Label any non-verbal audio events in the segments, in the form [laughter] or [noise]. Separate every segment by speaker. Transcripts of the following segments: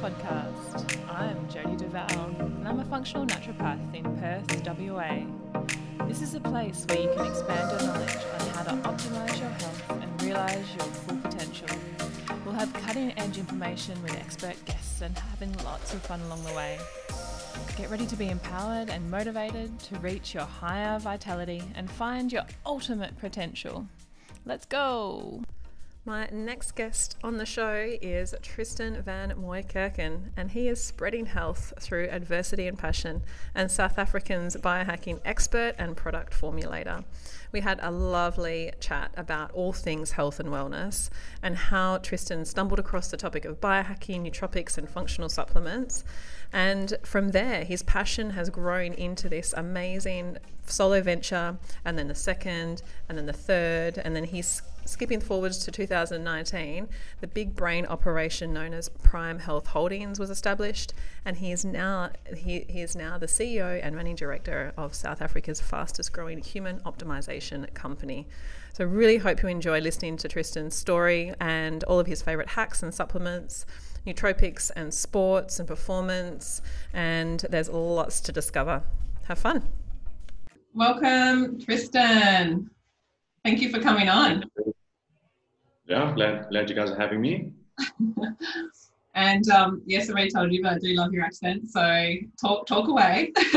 Speaker 1: podcast. I'm Jodie Duval, and I'm a functional naturopath in Perth, WA. This is a place where you can expand your knowledge on how to optimize your health and realize your full potential. We'll have cutting edge information with expert guests and having lots of fun along the way. Get ready to be empowered and motivated to reach your higher vitality and find your ultimate potential. Let's go! My next guest on the show is Tristan van Moerkerken, and he is spreading health through adversity and passion, and South African's biohacking expert and product formulator. We had a lovely chat about all things health and wellness, and how Tristan stumbled across the topic of biohacking, nootropics, and functional supplements. And from there, his passion has grown into this amazing solo venture, and then the second, and then the third, and then he's skipping forwards to 2019, the big brain operation known as Prime Health Holdings was established, and he is now he, he is now the CEO and managing director of South Africa's fastest growing human optimization company. So really hope you enjoy listening to Tristan's story and all of his favorite hacks and supplements nootropics and sports and performance, and there's lots to discover. Have fun. Welcome, Tristan. Thank you for coming on.
Speaker 2: Yeah, glad, glad you guys are having me. [laughs]
Speaker 1: and um, yes, I already told you, but I do love your accent. So talk talk away. [laughs]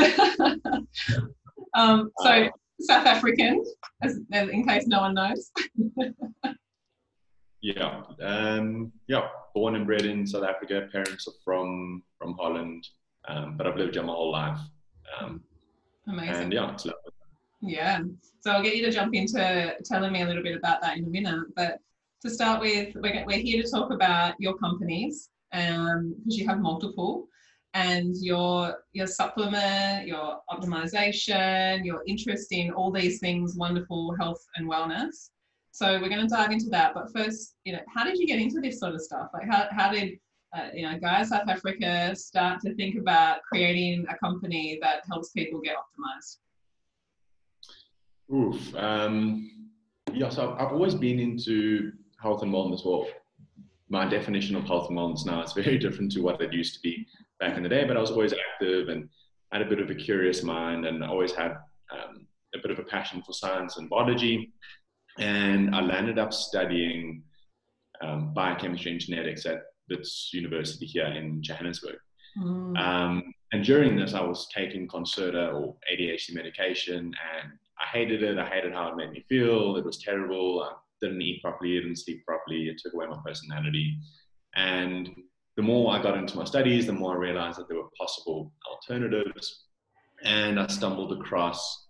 Speaker 1: um, so uh, South African, as, in case no one knows. [laughs]
Speaker 2: yeah, um, yeah, born and bred in South Africa. Parents are from from Holland, um, but I've lived here my whole life. Um,
Speaker 1: Amazing.
Speaker 2: And yeah, it's lovely.
Speaker 1: Yeah. So I'll get you to jump into telling me a little bit about that in a minute. But to start with, we're, we're here to talk about your companies because um, you have multiple and your your supplement, your optimization, your interest in all these things, wonderful health and wellness. So we're going to dive into that. But first, you know, how did you get into this sort of stuff? Like, how, how did uh, you know, Gaia South Africa start to think about creating a company that helps people get optimized?
Speaker 2: Oof. Um, yeah, so I've always been into health and wellness. Well, my definition of health and wellness now is very [laughs] different to what it used to be back in the day, but I was always active and had a bit of a curious mind and always had um, a bit of a passion for science and biology and I landed up studying um, biochemistry and genetics at Wits University here in Johannesburg. Mm. Um, and during this, I was taking Concerta or ADHD medication, and I hated it. I hated how it made me feel. It was terrible. I didn't eat properly. Didn't sleep properly. It took away my personality. And the more I got into my studies, the more I realized that there were possible alternatives. And I stumbled across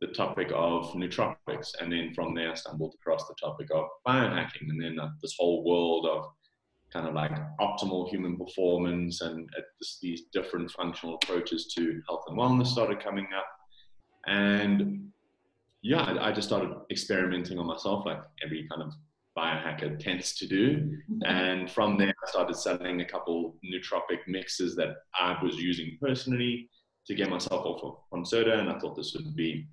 Speaker 2: the topic of nootropics, and then from there I stumbled across the topic of biohacking, and then uh, this whole world of kind of like optimal human performance and uh, these different functional approaches to health and wellness started coming up, and yeah, I, I just started experimenting on myself, like every kind of biohacker tends to do. Mm-hmm. And from there, I started selling a couple nootropic mixes that I was using personally to get myself off of Concerta. And I thought this would be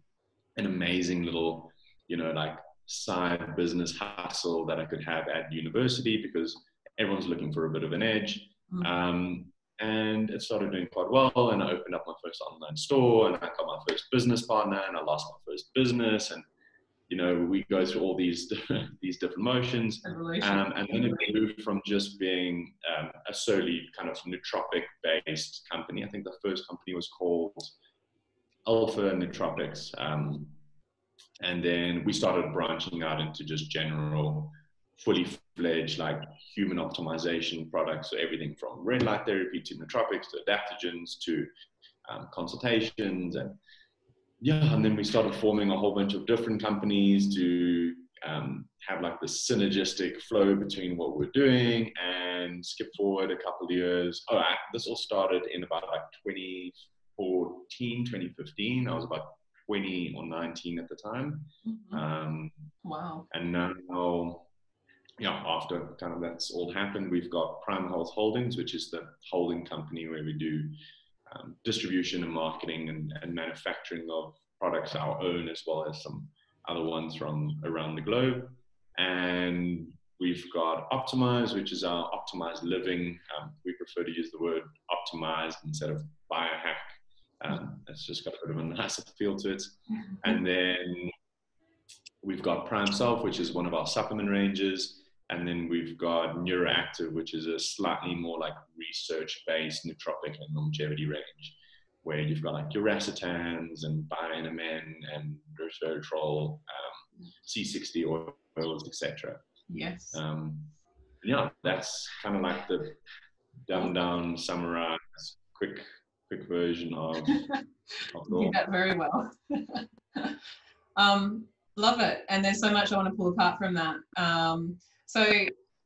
Speaker 2: an amazing little, you know, like side business hustle that I could have at university because everyone's looking for a bit of an edge. Mm-hmm. Um, and it started doing quite well. And I opened up my first online store, and I got my first business partner, and I lost my first business. And you know, we go through all these [laughs] these different motions, um, and then it moved from just being um, a solely kind of nootropic based company. I think the first company was called alpha nootropics. Um, and then we started branching out into just general, fully fledged like human optimization products. So everything from red light therapy to nootropics to adaptogens to um, consultations and yeah, and then we started forming a whole bunch of different companies to um, have like the synergistic flow between what we're doing and skip forward a couple of years. Oh, I, this all started in about like 20, 2014, 2015. I was about 20 or 19 at the time.
Speaker 1: Mm-hmm. Um, wow.
Speaker 2: And now, yeah, after kind of that's all happened, we've got Prime Health Holdings, which is the holding company where we do um, distribution and marketing and, and manufacturing of products our own as well as some other ones from around the globe. And we've got Optimize, which is our optimized living. Um, we prefer to use the word optimized instead of biohack. Um, it's just got a bit of a [laughs] nicer feel to it. And then we've got Prime Self, which is one of our supplement ranges. And then we've got Neuroactive, which is a slightly more like research based nootropic and longevity range, where you've got like your racetams and Bio-NMN and resveratrol, um, C60 oils, etc.
Speaker 1: Yes.
Speaker 2: Um, yeah, that's kind of like the dumbed down, summarized, quick, quick version of. [laughs] of
Speaker 1: you did that very well. [laughs] um, love it, and there's so much I want to pull apart from that. Um, so,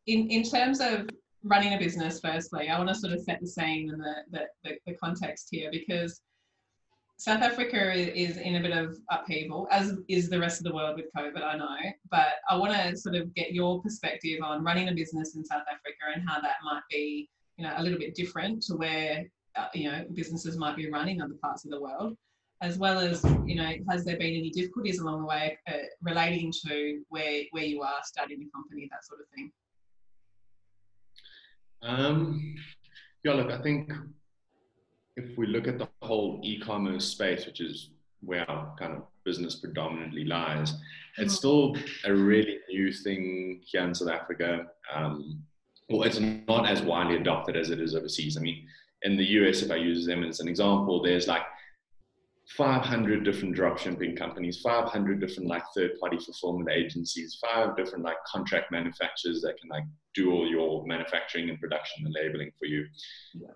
Speaker 1: in in terms of running a business, firstly, I want to sort of set the scene and the the, the, the context here because South Africa is in a bit of upheaval, as is the rest of the world with COVID, I know. But I want to sort of get your perspective on running a business in South Africa and how that might be, you know, a little bit different to where, uh, you know, businesses might be running other parts of the world, as well as, you know, has there been any difficulties along the way uh, relating to where where you are starting the company, that sort of thing?
Speaker 2: Um, yeah, look, I think if we look at the whole e-commerce space, which is where our kind of business predominantly lies, it's mm-hmm. still a really new thing here in South Africa. Um, well, it's not as widely adopted as it is overseas. I mean, in the US, if I use them as an example, there's like 500 different dropshipping companies, 500 different like third-party fulfillment agencies, five different like contract manufacturers that can like do all your manufacturing and production and labeling for you.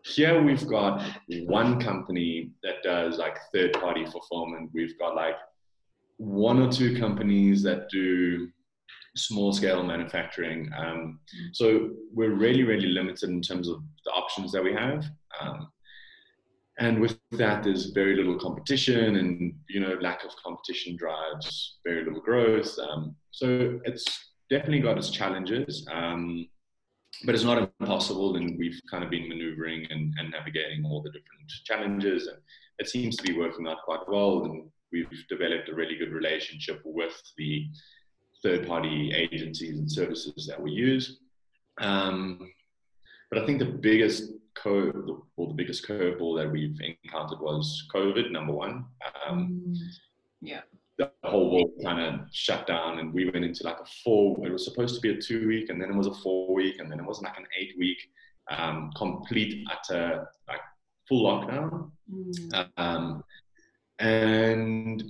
Speaker 2: Here we've got one company that does like third-party fulfillment. We've got like one or two companies that do small-scale manufacturing. Um, so we're really, really limited in terms of the options that we have. Um, and with that there's very little competition and you know lack of competition drives very little growth. Um, so it's definitely got its challenges um, but it's not impossible. And we've kind of been maneuvering and, and, navigating all the different challenges. And it seems to be working out quite well. And we've developed a really good relationship with the third party agencies and services that we use. Um, but i think the biggest curve, or the biggest curveball that we've encountered was COVID, number one. Um,
Speaker 1: mm, yeah.
Speaker 2: The whole world kind of shut down, and we went into like a four. It was supposed to be a two week, and then it was a four week, and then it was like an eight week, um, complete utter like full lockdown. Mm. Um, and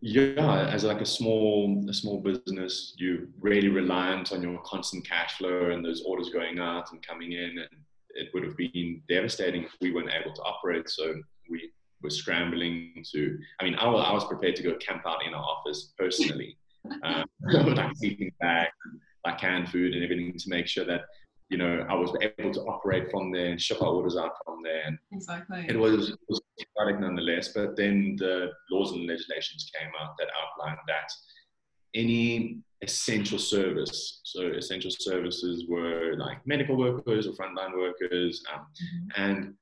Speaker 2: yeah, as like a small a small business, you're really reliant on your constant cash flow and those orders going out and coming in, and it would have been devastating if we weren't able to operate. So we were scrambling to, I mean, I, I was prepared to go camp out in our office personally, [laughs] [laughs] um, like sleeping bag, like canned food and everything to make sure that, you know, I was able to operate from there and ship our orders out from there. And
Speaker 1: exactly.
Speaker 2: It was, it was chaotic nonetheless, but then the laws and legislations came out that outlined that any essential service. So essential services were like medical workers or frontline workers, um, mm-hmm. and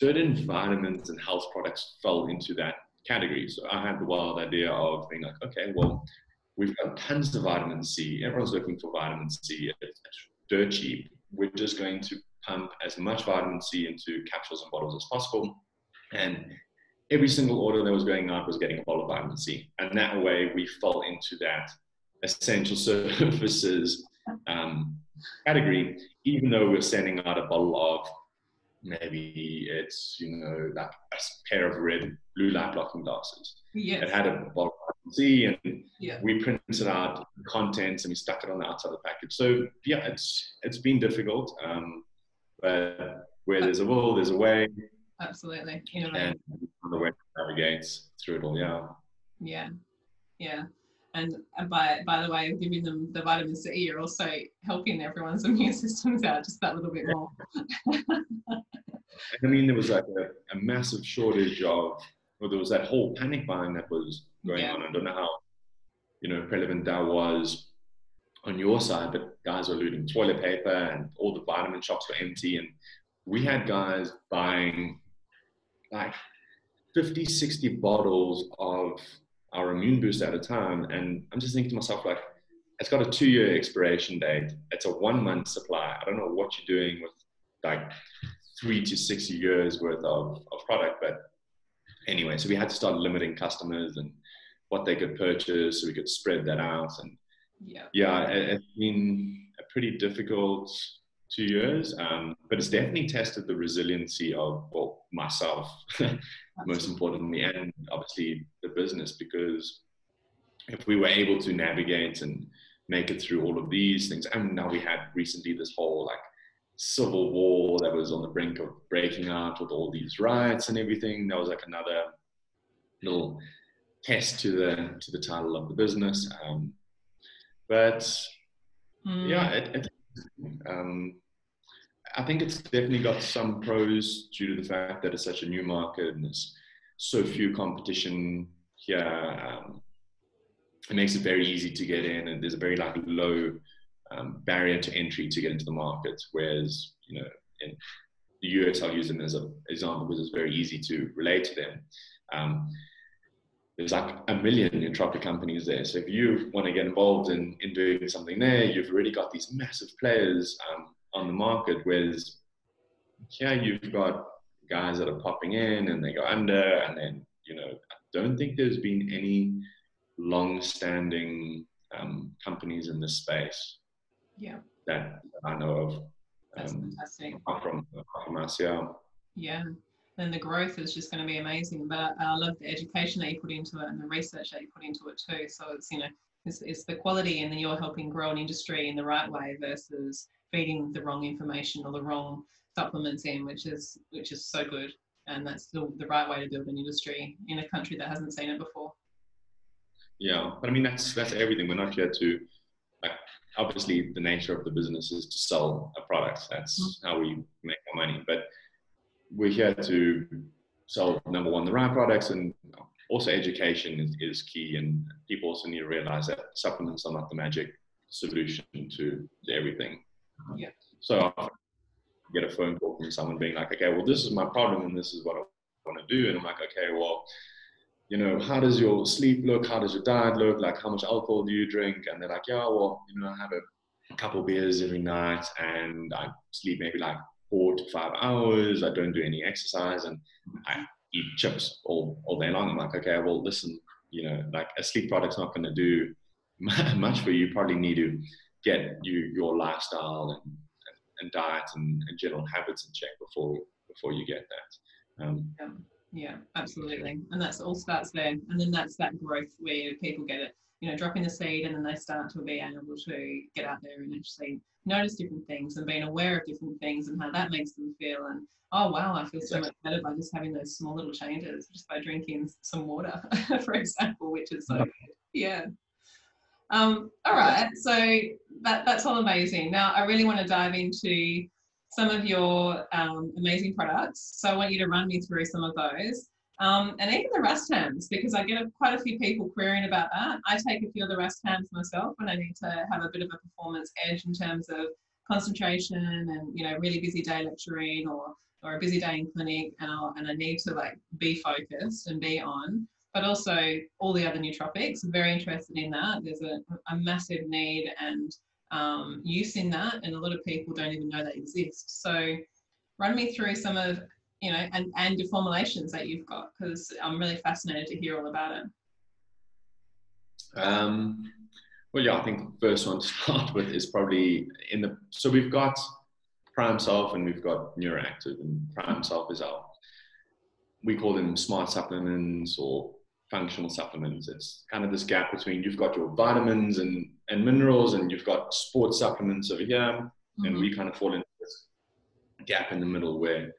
Speaker 2: certain vitamins and health products fell into that category. So I had the wild idea of being like, okay, well, we've got tons of vitamin C. Everyone's looking for vitamin C. It's dirt cheap. We're just going to pump as much vitamin C into capsules and bottles as possible. And every single order that was going out was getting a bottle of vitamin C. And that way we fell into that essential services um, category, even though we're sending out a bottle of maybe it's, you know, like a pair of red blue light blocking glasses.
Speaker 1: Yes.
Speaker 2: It had a bottle of C and
Speaker 1: yeah.
Speaker 2: we printed out contents and we stuck it on the outside of the package. So yeah, it's it's been difficult. Um, but where there's a will, there's a way.
Speaker 1: Absolutely.
Speaker 2: And the way to navigate through it all, yeah.
Speaker 1: Yeah. Yeah. And, uh, by by the way of giving them the vitamin C, you're also helping everyone's [laughs] immune systems out just that little bit more.
Speaker 2: I mean, there was like a, a, massive shortage of, well, there was that whole panic buying that was going yeah. on. I don't know how, you know, prevalent that was on your side, but guys were looting toilet paper and all the vitamin shops were empty. And we had guys buying like 50, 60 bottles of our immune boost at a time. And I'm just thinking to myself, like, it's got a two year expiration date. It's a one month supply. I don't know what you're doing with like three to six years worth of, of product, but anyway, so we had to start limiting customers and what they could purchase so we could spread that out. And
Speaker 1: Yeah.
Speaker 2: yeah, it, it's been a pretty difficult two years, um, but it's definitely tested the resiliency of well, myself, [laughs] most importantly, and obviously the business because if we were able to navigate and make it through all of these things, and now we had recently this whole like civil war that was on the brink of breaking out with all these riots and everything. That was like another little test to the to the title of the business. Um, but
Speaker 1: Mm.
Speaker 2: yeah, it, it, um, I think it's definitely got some pros due to the fact that it's such a new market and there's so few competition here. Um, it makes it very easy to get in, and there's a very like low um, barrier to entry to get into the market. Whereas you know in the US, I'll use them as an example because it's very easy to relate to them. Um, there's like a million nootropic companies there. So if you want to get involved in, in doing something there, you've already got these massive players um, on the market. Whereas here you've got guys that are popping in and they go under, and then you know I don't think there's been any long-standing um, companies in this space
Speaker 1: Yeah.
Speaker 2: that I know of.
Speaker 1: That's
Speaker 2: Um,
Speaker 1: fantastic.
Speaker 2: apart from apart from us, yeah.
Speaker 1: Yeah. And the growth is just going to be amazing. But I love the education that you put into it and the research that you put into it too. So it's, you know, it's, it's the quality and then you're helping grow an industry in the right way versus feeding the wrong information or the wrong supplements in, which is which is so good. And that's the, the right way to build an industry in a country that hasn't seen it before.
Speaker 2: Yeah, but I mean that's that's everything. We're not here to like obviously the nature of the business is to sell a product. That's mm-hmm. how we make our money. But we're here to sell number one the right products and also education is, is key and people also need to realize that supplements are not the magic solution to everything.
Speaker 1: Yeah.
Speaker 2: So I get a phone call from someone being like, okay, well this is my problem and this is what I want to do. And I'm like, okay, well you know, how does your sleep look? How does your diet look? Like, how much alcohol do you drink? And they're like, yeah, well, you know, I have a couple beers every night and I sleep maybe like four to five hours. I don't do any exercise and I eat chips all, all day long. I'm like, okay, well, listen, you know, like a sleep product's not going to do [laughs] much for you. You probably need to get you your lifestyle and, and diet and, and general habits in check before before you get that. Um,
Speaker 1: Yeah, yeah, absolutely. And that's all starts there. And then that's that growth where people get it, you know, dropping the seed and then they start to be able to get out there and actually notice different things and being aware of different things and how that makes them feel. And oh, wow, I feel so much better by just having those small little changes, just by drinking some water, [laughs] for example, which is so good. Yeah. Um, all right, so that, that's all amazing. Now, I really want to dive into some of your um, amazing products. So I want you to run me through some of those. Um, and even the Rastams, because I get a, quite a few people querying about that. I take a few of the Rastams myself when I need to have a bit of a performance edge in terms of concentration and, you know, really busy day lecturing or, or a busy day in clinic and, I'll, and I need to like be focused and be on. But also all the other nootropics, I'm very interested in that. There's a, a massive need and um, use in that, and a lot of people don't even know they exist. So, run me through some of you know and and your formulations that you've got because I'm really fascinated to hear all about it.
Speaker 2: Um, well, yeah, I think the first one to [laughs] start with is probably in the. So we've got Prime Self and we've got Neuroactive, and Prime Self is our. We call them smart supplements or functional supplements. It's kind of this gap between you've got your vitamins and, and minerals, and you've got sports supplements over here, mm-hmm. and we kind of fall into this gap in the middle where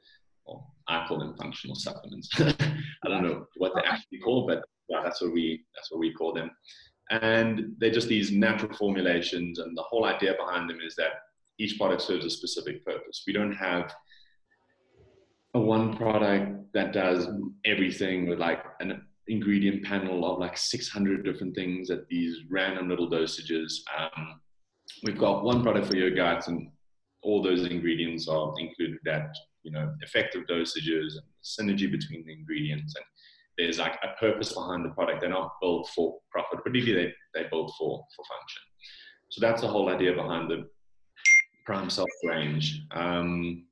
Speaker 2: well, I call them functional supplements. [laughs] I don't know what they're actually called, but yeah, that's what we that's what we call them. And they're just these natural formulations, and the whole idea behind them is that each product serves a specific purpose. We don't have a one product that does everything with like an ingredient panel of like 600 different things at these random little dosages. Um, we've got one product for your gut, and all those ingredients are included at you know effective dosages and synergy between the ingredients and there's like a purpose behind the product they're not built for profitability they, they built for for function so that's the whole idea behind the Prime Self range. Um,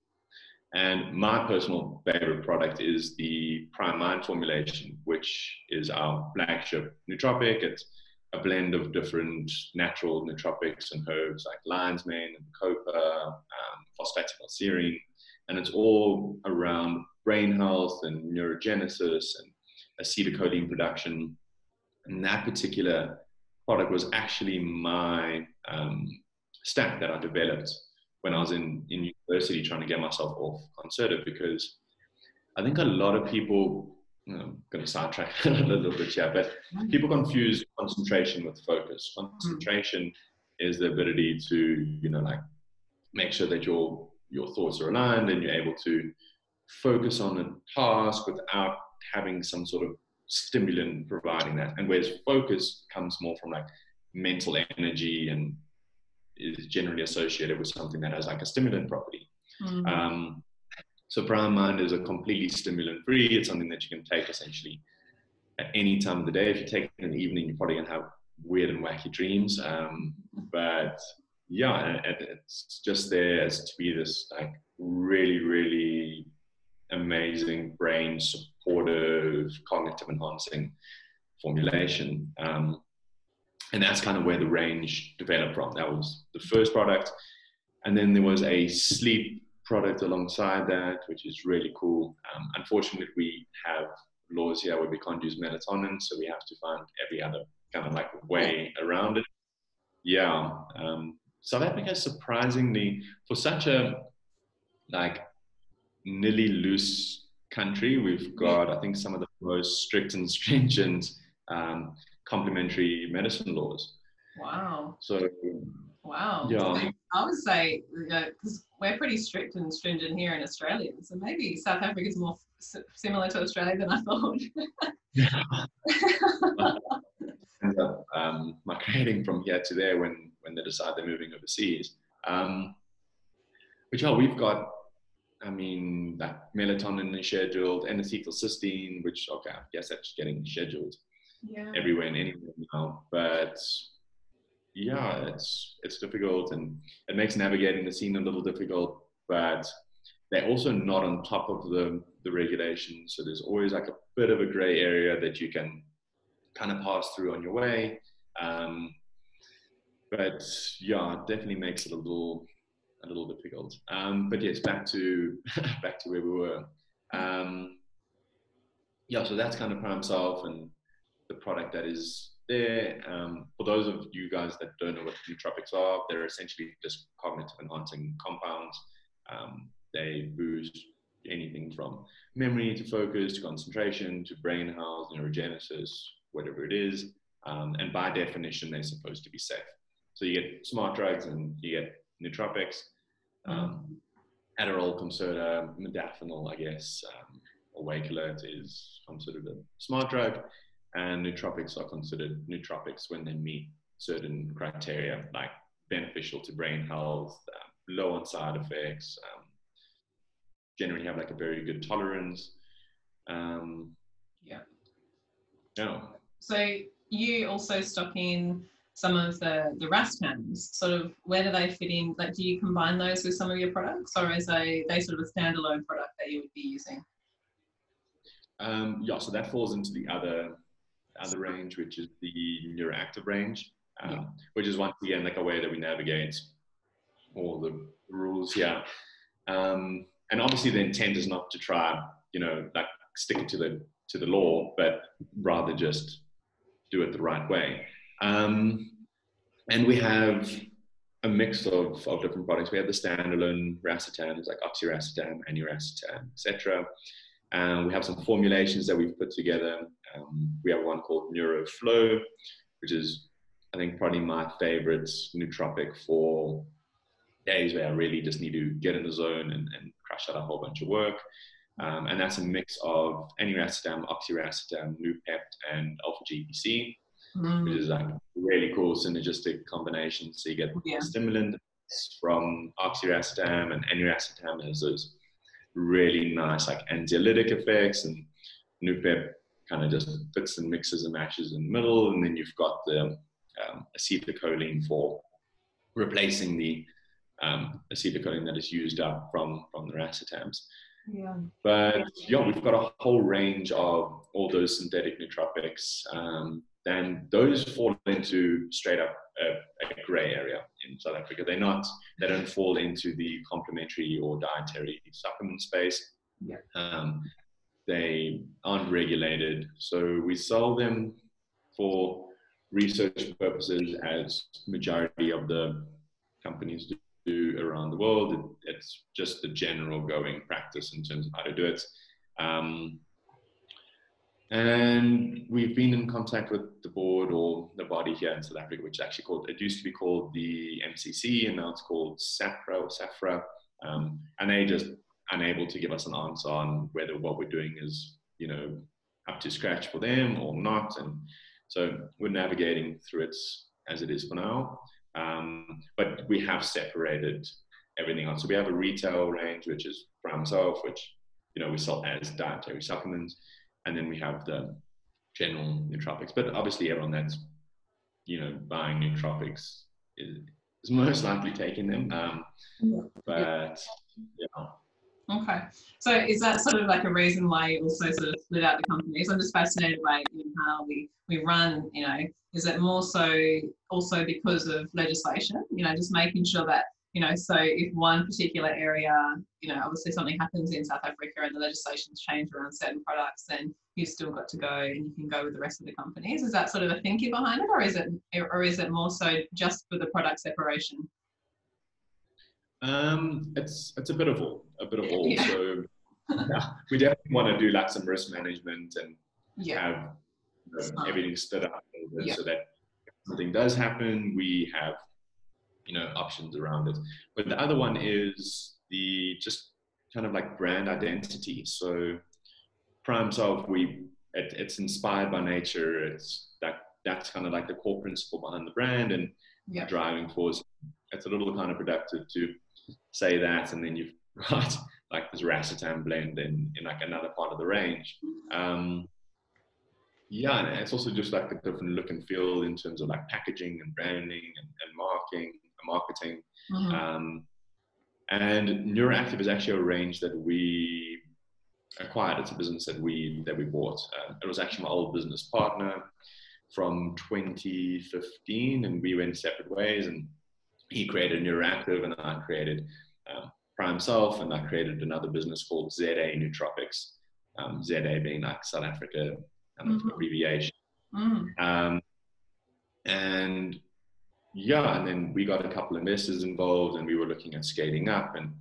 Speaker 2: and my personal favorite product is the Prime Mind formulation, which is our flagship nootropic. It's a blend of different natural nootropics and herbs like lion's mane and copa, um, phosphatidylserine, and it's all around brain health and neurogenesis and acetylcholine production. And that particular product was actually my um, stack that I developed when I was in, in university trying to get myself off Concerta because I think a lot of people, you know, I'm going to sidetrack [laughs] a little bit here, but people confuse concentration with focus. Hmm. Concentration is the ability to, you know, like make sure that your your thoughts are aligned and you're able to focus on a task without having some sort of stimulant providing that. And whereas focus comes more from like mental energy and is generally associated with something that has like a stimulant property. Mm-hmm. Um, so Prime Mind is a completely stimulant free. It's something that you can take essentially at any time of the day. If you take it in the evening, you're probably gonna have weird and wacky dreams. Um, but yeah, it's just there as to be this like really, really amazing brain supportive, cognitive enhancing formulation. Um, and that's kind of where the range developed from. That was the first product. And then there was a sleep product alongside that, which is really cool. Um, unfortunately, we have laws here where we can't use melatonin, so we have to find every other kind of like way around it. Yeah. Um, South Africa, surprisingly, for such a like nearly loose country, we've got, I think, some of the most strict and [laughs] stringent um, complementary medicine laws.
Speaker 1: Wow.
Speaker 2: So,
Speaker 1: wow.
Speaker 2: Yeah.
Speaker 1: I would say, because we're pretty strict and stringent here in Australia, so maybe South Africa is more f- similar to Australia than I thought. [laughs]
Speaker 2: yeah. Up um, migrating from here to there when when they decide they're moving overseas. Um, but yeah, we've got I mean, that melatonin is scheduled, and acetylcysteine, which, okay, I guess that's getting scheduled
Speaker 1: yeah.
Speaker 2: everywhere and anywhere now. But yeah, it's it's difficult and it makes navigating the scene a little difficult. But they're also not on top of the the regulations, so there's always like a bit of a gray area that you can kind of pass through on your way. Um, but yeah, it definitely makes it a little a little difficult. Um, but yes, back to [laughs] back to where we were. Um, yeah, so that's kind of Prime Self and the product that is there. Um, for those of you guys that don't know what nootropics are, they're essentially just cognitive enhancing compounds. Um, they boost anything from memory to focus to concentration to brain health, neurogenesis, whatever it is. Um, and by definition, they're supposed to be safe. So you get smart drugs and you get nootropics. Um, Adderall, Concerta, modafinil, I guess, um, or Waklert is considered a smart drug and nootropics are considered nootropics when they meet certain criteria like beneficial to brain health, um, low on side effects, um, generally have like a very good tolerance. Um,
Speaker 1: yeah.
Speaker 2: Yeah.
Speaker 1: So you also stock in some of the the rastams. Sort of where do they fit in? Like, do you combine those with some of your products, or is they they sort of a standalone product that you would be using?
Speaker 2: Um, yeah, so that falls into the other other range, which is the neuroactive range, um, yeah. which is once again like a way that we navigate all the rules here. Um, and obviously, the intent is not to try, you know, like stick it to the to the law, but rather just do it the right way. Um, and we have a mix of, of different products. We have the standalone racetams like oxiracetam, aniracetam, etc. And we have some formulations that we've put together. Um, we have one called NeuroFlow, which is, I think, probably my favorite nootropic for days where I really just need to get in the zone and, and crush out a whole bunch of work. Um, and that's a mix of aniracetam, oxiracetam, Noopept, and alpha GPC, mm. which is like a really cool synergistic combination. So you get yeah. stimulant from oxiracetam and aniracetam has those really nice like anxiolytic effects and Noopept kind of just fits and mixes and matches in the middle and then you've got the um, acetylcholine for replacing the um, acetylcholine that is used up from from the racetams.
Speaker 1: Yeah.
Speaker 2: But yeah, we've got a whole range of all those synthetic nootropics. Um, and those fall into straight up a, a grey area in South Africa. They're not, they don't fall into the complementary or dietary supplement space.
Speaker 1: Yeah.
Speaker 2: Um, they aren't regulated. So we sell them for research purposes as majority of the companies do do around the world. It, it's just the general going practice in terms of how to do it. Um, and we've been in contact with the board or the body here in South Africa, which is actually called, it used to be called the MCC, and now it's called SAHPRA or SAHPRA. Um, and they just unable to give us an answer on whether what we're doing is, you know, up to scratch for them or not. And so we're navigating through it as it is for now. Um, but we have separated everything else. So we have a retail range, which is Prime Self, which you know we sell as dietary supplements, and then we have the general nootropics. But obviously, everyone that's you know buying nootropics is, is most likely taking them. Um, but yeah.
Speaker 1: Okay. So is that sort of like a reason why you also sort of split out the companies? I'm just fascinated by you know, how we, we run, you know, is it more so also because of legislation, you know, just making sure that, you know, so if one particular area, you know, obviously something happens in South Africa and the legislation's changed around certain products, then you've still got to go and you can go with the rest of the companies. Is that sort of a thinking behind it or is it, or is it more so just for the product separation?
Speaker 2: Um, it's it's a bit of all, a bit of all. Yeah. So yeah, we definitely want to do like some risk management and yeah. have you know, everything stood up yeah. so that something does happen, we have you know options around it. But the other one is the just kind of like brand identity. So Prime Self, we it, it's inspired by nature. It's that that's kind of like the core principle behind the brand and driving force. It's a little kind of productive to say that, and then you've [laughs] got like this racetam blend in, in like another part of the range. Um, yeah, and it's also just like the different look and feel in terms of like packaging and branding and, and marking, marketing. Mm-hmm. Um, and Neuroactive is actually a range that we acquired. It's a business that we that we bought. Uh, it was actually my old business partner from 2015, and we went separate ways. And he created Neuroactive and I created um, Prime Self and I created another business called ZA Nootropics. Um, ZA being like South Africa kind of mm-hmm. abbreviation. Mm. Um, and yeah, and then we got a couple of investors involved and we were looking at scaling up and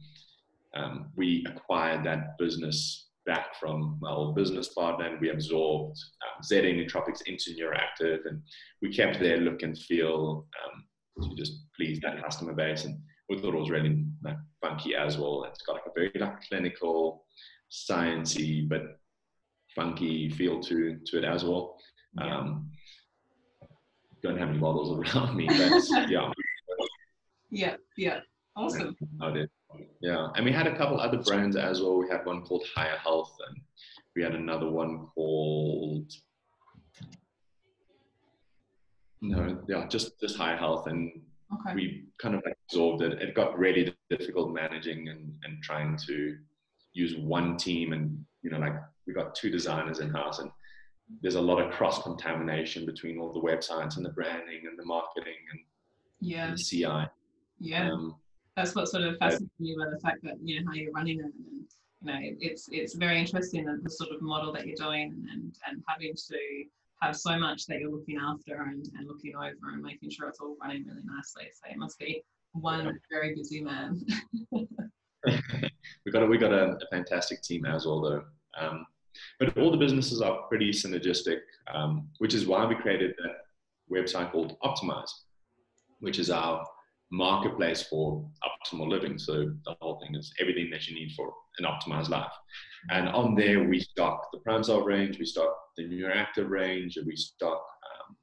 Speaker 2: um, we acquired that business back from my old business partner and we absorbed um, ZA Nootropics into Neuroactive, and we kept their look and feel um, to just please that customer base. And we thought it was really like, funky as well. It's got like a very like clinical, sciencey, but funky feel to to it as well. Yeah. Um, don't have any models around me, [laughs] but yeah.
Speaker 1: Yeah, yeah, awesome.
Speaker 2: Yeah, and we had a couple other brands as well. We had one called Higher Health, and we had another one called no, yeah, just just Higher health, and okay. we kind of absorbed it. It got really difficult managing and and trying to use one team, and you know, like we got two designers in house, and there's a lot of cross contamination between all the websites and the branding and the marketing and
Speaker 1: yeah,
Speaker 2: and the CI.
Speaker 1: Yeah, um, that's what sort of fascinates me about the fact that you know how you're running it and you know it's it's very interesting the, the sort of model that you're doing and and having to have so much that you're looking after and, and looking over and making sure it's all running really nicely. So it must be one very busy man. [laughs] [laughs]
Speaker 2: we got a, we got a, a, fantastic team as well though. Um, but all the businesses are pretty synergistic, um, which is why we created that website called Optimize, which is our marketplace for optimal living. So the whole thing is everything that you need for an optimized life. And on there, we stock the Prime range, we stock the Neuroactive range, we stock um,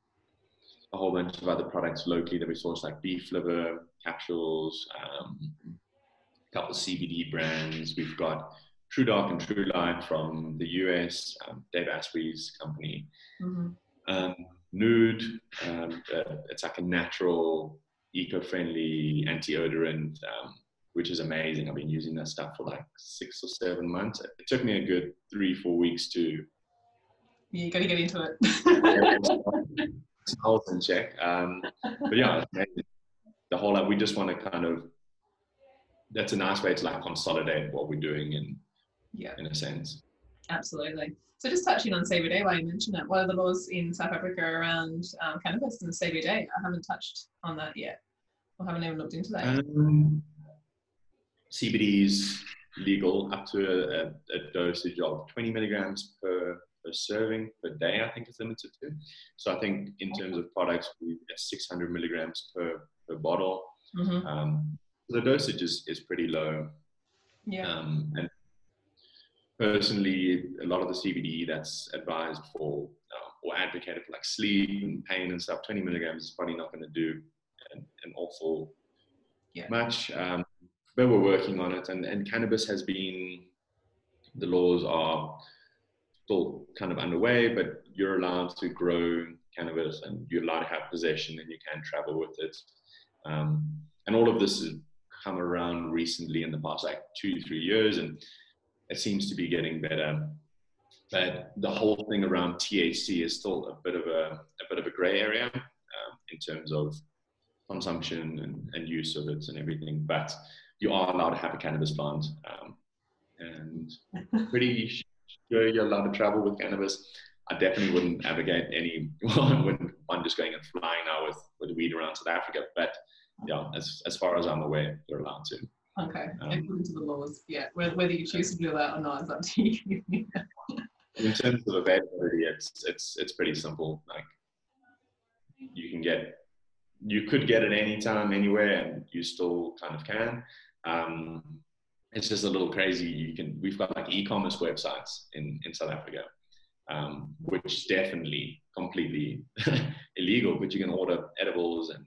Speaker 2: a whole bunch of other products locally that we source, like beef liver capsules, um, a couple CBD brands. We've got True Dark and True Light from the US, um, Dave Asprey's company. Mm-hmm. Um, Nude, um, uh, it's like a natural eco-friendly anti-odorant, um, which is amazing. I've been using that stuff for like six or seven months. It took me a good three, four weeks to.
Speaker 1: Yeah, you got to get into it. [laughs]
Speaker 2: smells in check. Um, but yeah, the whole like we just want to kind of. That's a nice way to like consolidate what we're doing in.
Speaker 1: Yeah.
Speaker 2: In a sense.
Speaker 1: Absolutely. So just touching on CBD while you mention it, what are the laws in South Africa around um, cannabis and CBD? I haven't touched on that yet. I haven't even looked into that.
Speaker 2: Um, CBD is legal up to a, a, dosage of 20 milligrams per, per serving per day, I think it's limited to. So I think in terms of products, we get 600 milligrams per, per bottle.
Speaker 1: Mm-hmm.
Speaker 2: Um, the dosage is, is pretty low.
Speaker 1: Yeah.
Speaker 2: Um, and personally, a lot of the CBD that's advised for uh, or advocated for like sleep and pain and stuff, 20 milligrams is probably not going to do an, an awful
Speaker 1: yeah.
Speaker 2: much. Um, but we're working on it, and, and cannabis has been, the laws are still kind of underway, but you're allowed to grow cannabis and you're allowed to have possession and you can travel with it. Um, and all of this has come around recently in the past like two, three years. And it seems to be getting better. But the whole thing around THC is still a bit of a, a bit of a gray area um, in terms of consumption and, and, use of it and everything. But you are allowed to have a cannabis plant, um, and [laughs] pretty sure you're allowed to travel with cannabis. I definitely wouldn't advocate any [laughs] one just going and flying now with with weed around South Africa. But yeah, as as far as I'm aware, you're allowed to.
Speaker 1: Okay, um, according to the laws, yeah. Whether you choose to do that or not is up to you. [laughs]
Speaker 2: in terms of availability, it's it's it's pretty simple. Like you can get, you could get it anytime, anywhere, and you still kind of can. Um, it's just a little crazy. You can we've got like e-commerce websites in in South Africa, um, which definitely completely [laughs] illegal, but you can order edibles and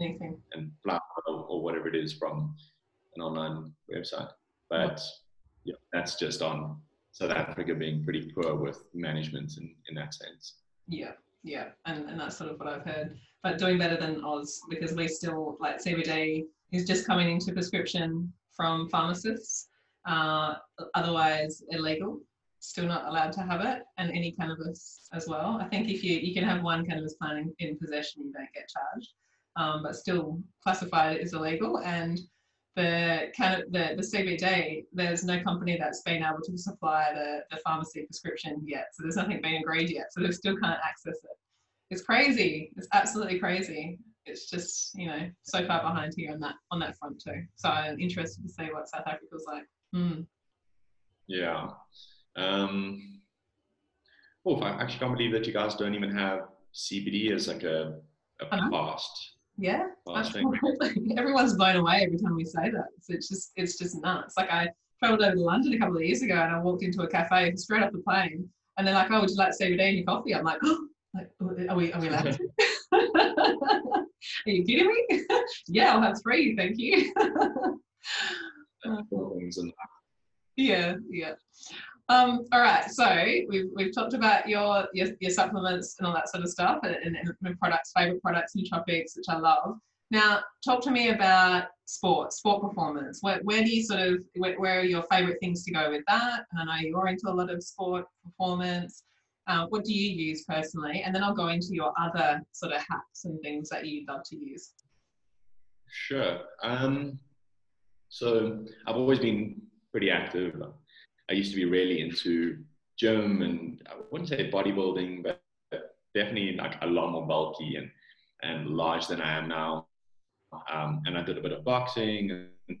Speaker 2: and,
Speaker 1: Anything.
Speaker 2: and flour or, or whatever it is from an online website. But yeah, that's just on South Africa being pretty poor with management in, in that sense.
Speaker 1: Yeah, yeah, and, and that's sort of what I've heard. But doing better than Oz because we still like CBD is just coming into prescription from pharmacists, uh, otherwise illegal. Still not allowed to have it, and any cannabis as well. I think if you you can have one cannabis plant in, in possession, you don't get charged, um, but still classified as illegal. And the kind of the, the CBD, there's no company that's been able to supply the, the pharmacy prescription yet. So there's nothing being agreed yet. So they still can't access it. It's crazy. It's absolutely crazy. It's just, you know, so far behind here on that on that front too. So I'm interested to see what South Africa's like. Mm.
Speaker 2: Yeah. Um oh, I actually can't believe that you guys don't even have CBD as like a, a past
Speaker 1: yeah, absolutely. [laughs] Everyone's blown away every time we say that. So it's just it's just nuts. Like I traveled over to London a couple of years ago and I walked into a cafe straight off the plane and they're like, "Oh, would you like CBD in your coffee?" I'm like, "Oh, like, are we are we allowed to?" [laughs] are you kidding me? [laughs] yeah, I'll have three, thank you. Oh. yeah, yeah. Um, all right, so we've, we've talked about your, your, your supplements and all that sort of stuff and, and, and products, favorite products and topics, which I love. Now, talk to me about sport, sport performance. Where, where do you sort of, where, where, are your favorite things to go with that? And I know you're into a lot of sport performance. Uh, what do you use personally? And then I'll go into your other sort of hacks and things that you'd love to use.
Speaker 2: Sure. Um, so I've always been pretty active. I used to be really into gym and I wouldn't say bodybuilding, but definitely like a lot more bulky and, and large than I am now. Um, and I did a bit of boxing and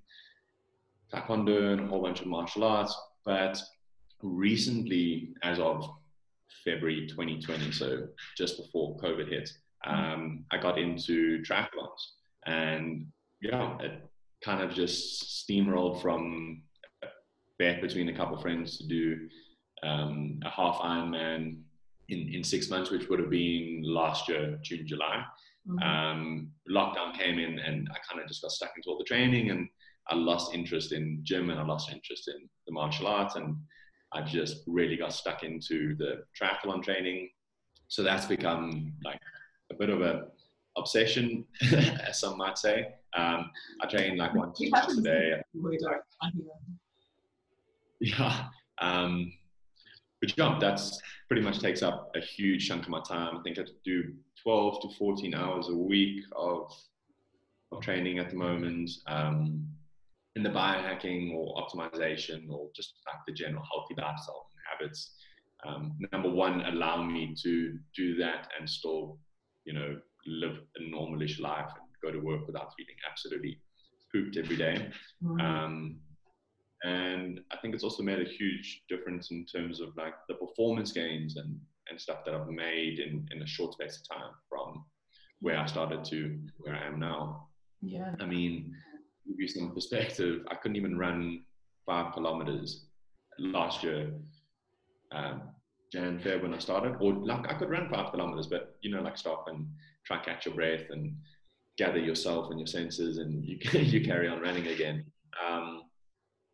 Speaker 2: taekwondo and a whole bunch of martial arts. But recently, as of February 2020, so just before COVID hit, um, I got into triathlons. And yeah, it kind of just steamrolled from bet between a couple of friends to do um, a half Ironman in, in six months, which would have been last year, June, July. Mm-hmm. Um, lockdown came in and I kind of just got stuck into all the training and I lost interest in gym and I lost interest in the martial arts and I just really got stuck into the triathlon training. So that's become like a bit of a obsession, [laughs] as some might say. Um, I train like once
Speaker 1: You
Speaker 2: twice a day.
Speaker 1: We don't. I hear.
Speaker 2: Yeah. Um, but yeah, that's pretty much takes up a huge chunk of my time. I think I do 12 to 14 hours a week of, of training at the moment um, in the biohacking or optimization or just like the general healthy lifestyle habits. Um, number one, allow me to do that and still, you know, live a normalish life and go to work without feeling absolutely pooped every day.
Speaker 1: Mm.
Speaker 2: Um, and I think it's also made a huge difference in terms of like the performance gains and, and stuff that I've made in, in a short space of time from where I started to where I am now.
Speaker 1: yeah.
Speaker 2: I mean, give you some perspective, I couldn't even run five kilometers last year, um, Jan, Feb when I started, or like I could run five kilometers, but you know, like stop and try catch your breath and gather yourself and your senses, and you [laughs] you carry on running again. Um,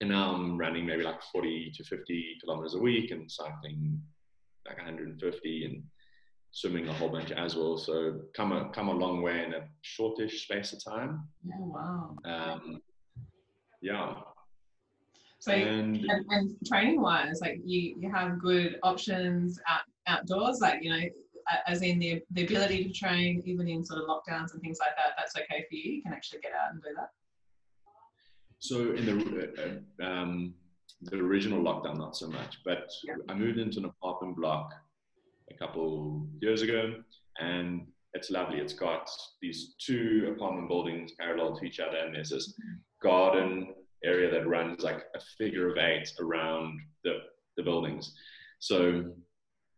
Speaker 2: and now I'm running maybe like 40 to 50 kilometers a week and cycling like 150 and swimming a whole bunch as well. So come a come a long way in a shortish space of time.
Speaker 1: Yeah. Wow.
Speaker 2: Um, yeah,
Speaker 1: So.
Speaker 2: and
Speaker 1: and, and training wise like you you have good options out outdoors like you know as in the, the ability to train even in sort of lockdowns and things like that that's okay for you you can actually get out and do that
Speaker 2: so in the uh, um, the original lockdown, not so much, but
Speaker 1: Yeah.
Speaker 2: I moved into an apartment block a couple years ago, and it's lovely. It's got these two apartment buildings parallel to each other, and there's this garden area that runs like a figure of eight around the, the buildings. So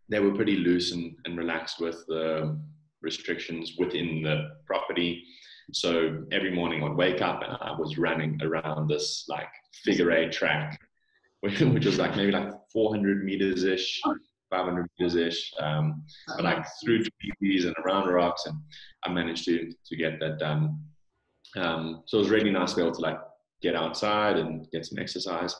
Speaker 2: they were pretty loose and, and relaxed with the restrictions within the property. So every morning I'd wake up and I was running around this like figure eight track, [laughs] which was like maybe like 400 meters ish, 500 meters ish. Um, but like through trees and around rocks, and I managed to to get that done. Um, so it was really nice to be able to like get outside and get some exercise.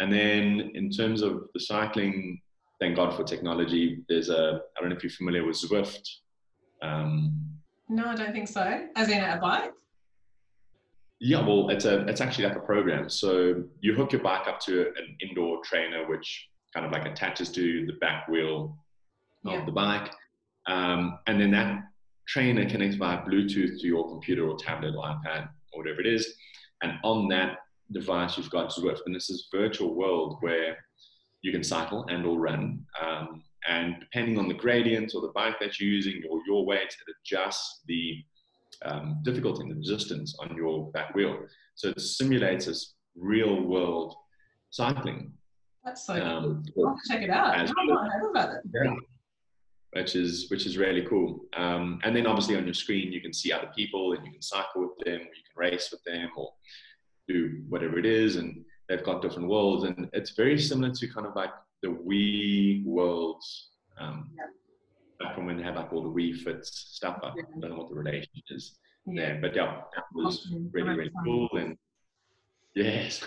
Speaker 2: And then in terms of the cycling, thank God for technology. There's a I don't know if you're familiar with Zwift. Um,
Speaker 1: no i don't think so. As in a bike?
Speaker 2: Yeah, well, it's a it's actually like a program. So you hook your bike up to an indoor trainer, which kind of like attaches to the back wheel
Speaker 1: Yeah.
Speaker 2: of the bike, um, and then that trainer connects via Bluetooth to your computer or tablet or iPad or whatever it is, and on that device you've got Zwift, and this is virtual world where you can cycle and or run, um, and depending on the gradient or the bike that you're using or your weight, it adjusts the um, difficulty and the resistance on your back wheel. So it simulates this real world cycling,
Speaker 1: that's so
Speaker 2: um,
Speaker 1: cool. I'll check it out
Speaker 2: as-
Speaker 1: i've not heard about it
Speaker 2: which is which is really cool. Um, and then obviously on your screen you can see other people and you can cycle with them, or you can race with them, or do whatever it is. And they've got different worlds, and it's very similar to kind of like the Wii worlds. Um, Back from when they had like all the Wii Fits stuff. I don't know what the relation is.
Speaker 1: yeah
Speaker 2: there. But yeah, that was
Speaker 1: Awesome.
Speaker 2: really, really cool. And yes,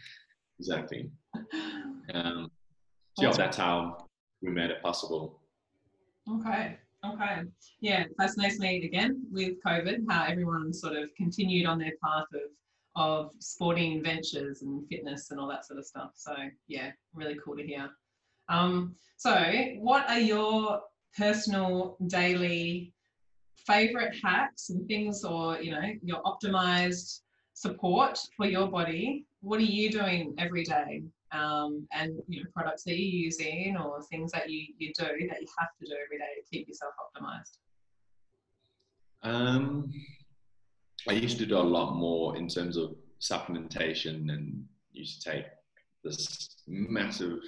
Speaker 2: [laughs] exactly. Um, so yeah, that's how we made it possible.
Speaker 1: Okay. Okay. Yeah, fascinates me again with COVID how everyone sort of continued on their path of of sporting ventures and fitness and all that sort of stuff. So yeah, really cool to hear. Um, so what are your personal daily favorite hacks and things or you know your optimized support for your body what are you doing every day um, and you know products that you're using or things that you, you do that you have to do every day to keep yourself optimized
Speaker 2: Um, I used to do a lot more in terms of supplementation and used to take this massive,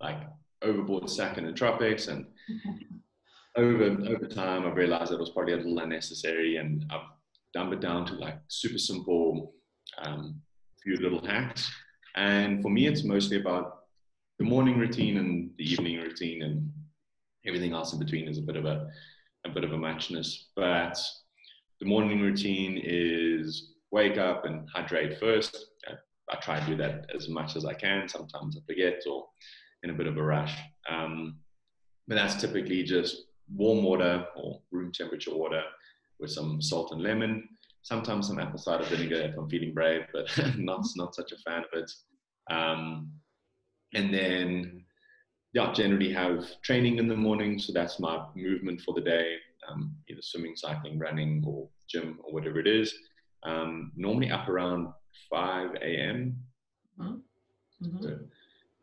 Speaker 2: like, overboard sack in the tropics. And [laughs] over over time, I've realized that it was probably a little unnecessary, and I've dumbed it down to like super simple, um, few little hacks. And for me, it's mostly about the morning routine and the evening routine, and everything else in between is a bit of a a bit of a matchness. But the morning routine is wake up and hydrate first. I, try and do that as much as I can. Sometimes I forget or in a bit of a rush. Um, but that's typically just warm water or room temperature water with some salt and lemon. Sometimes some apple cider vinegar if I'm feeling brave, but [laughs] not not such a fan of it. Um, and then yeah, generally have training in the morning. So that's my movement for the day, um, either swimming, cycling, running, or gym, or whatever it is. Um, normally up around 5 a.m.
Speaker 1: Mm-hmm.
Speaker 2: So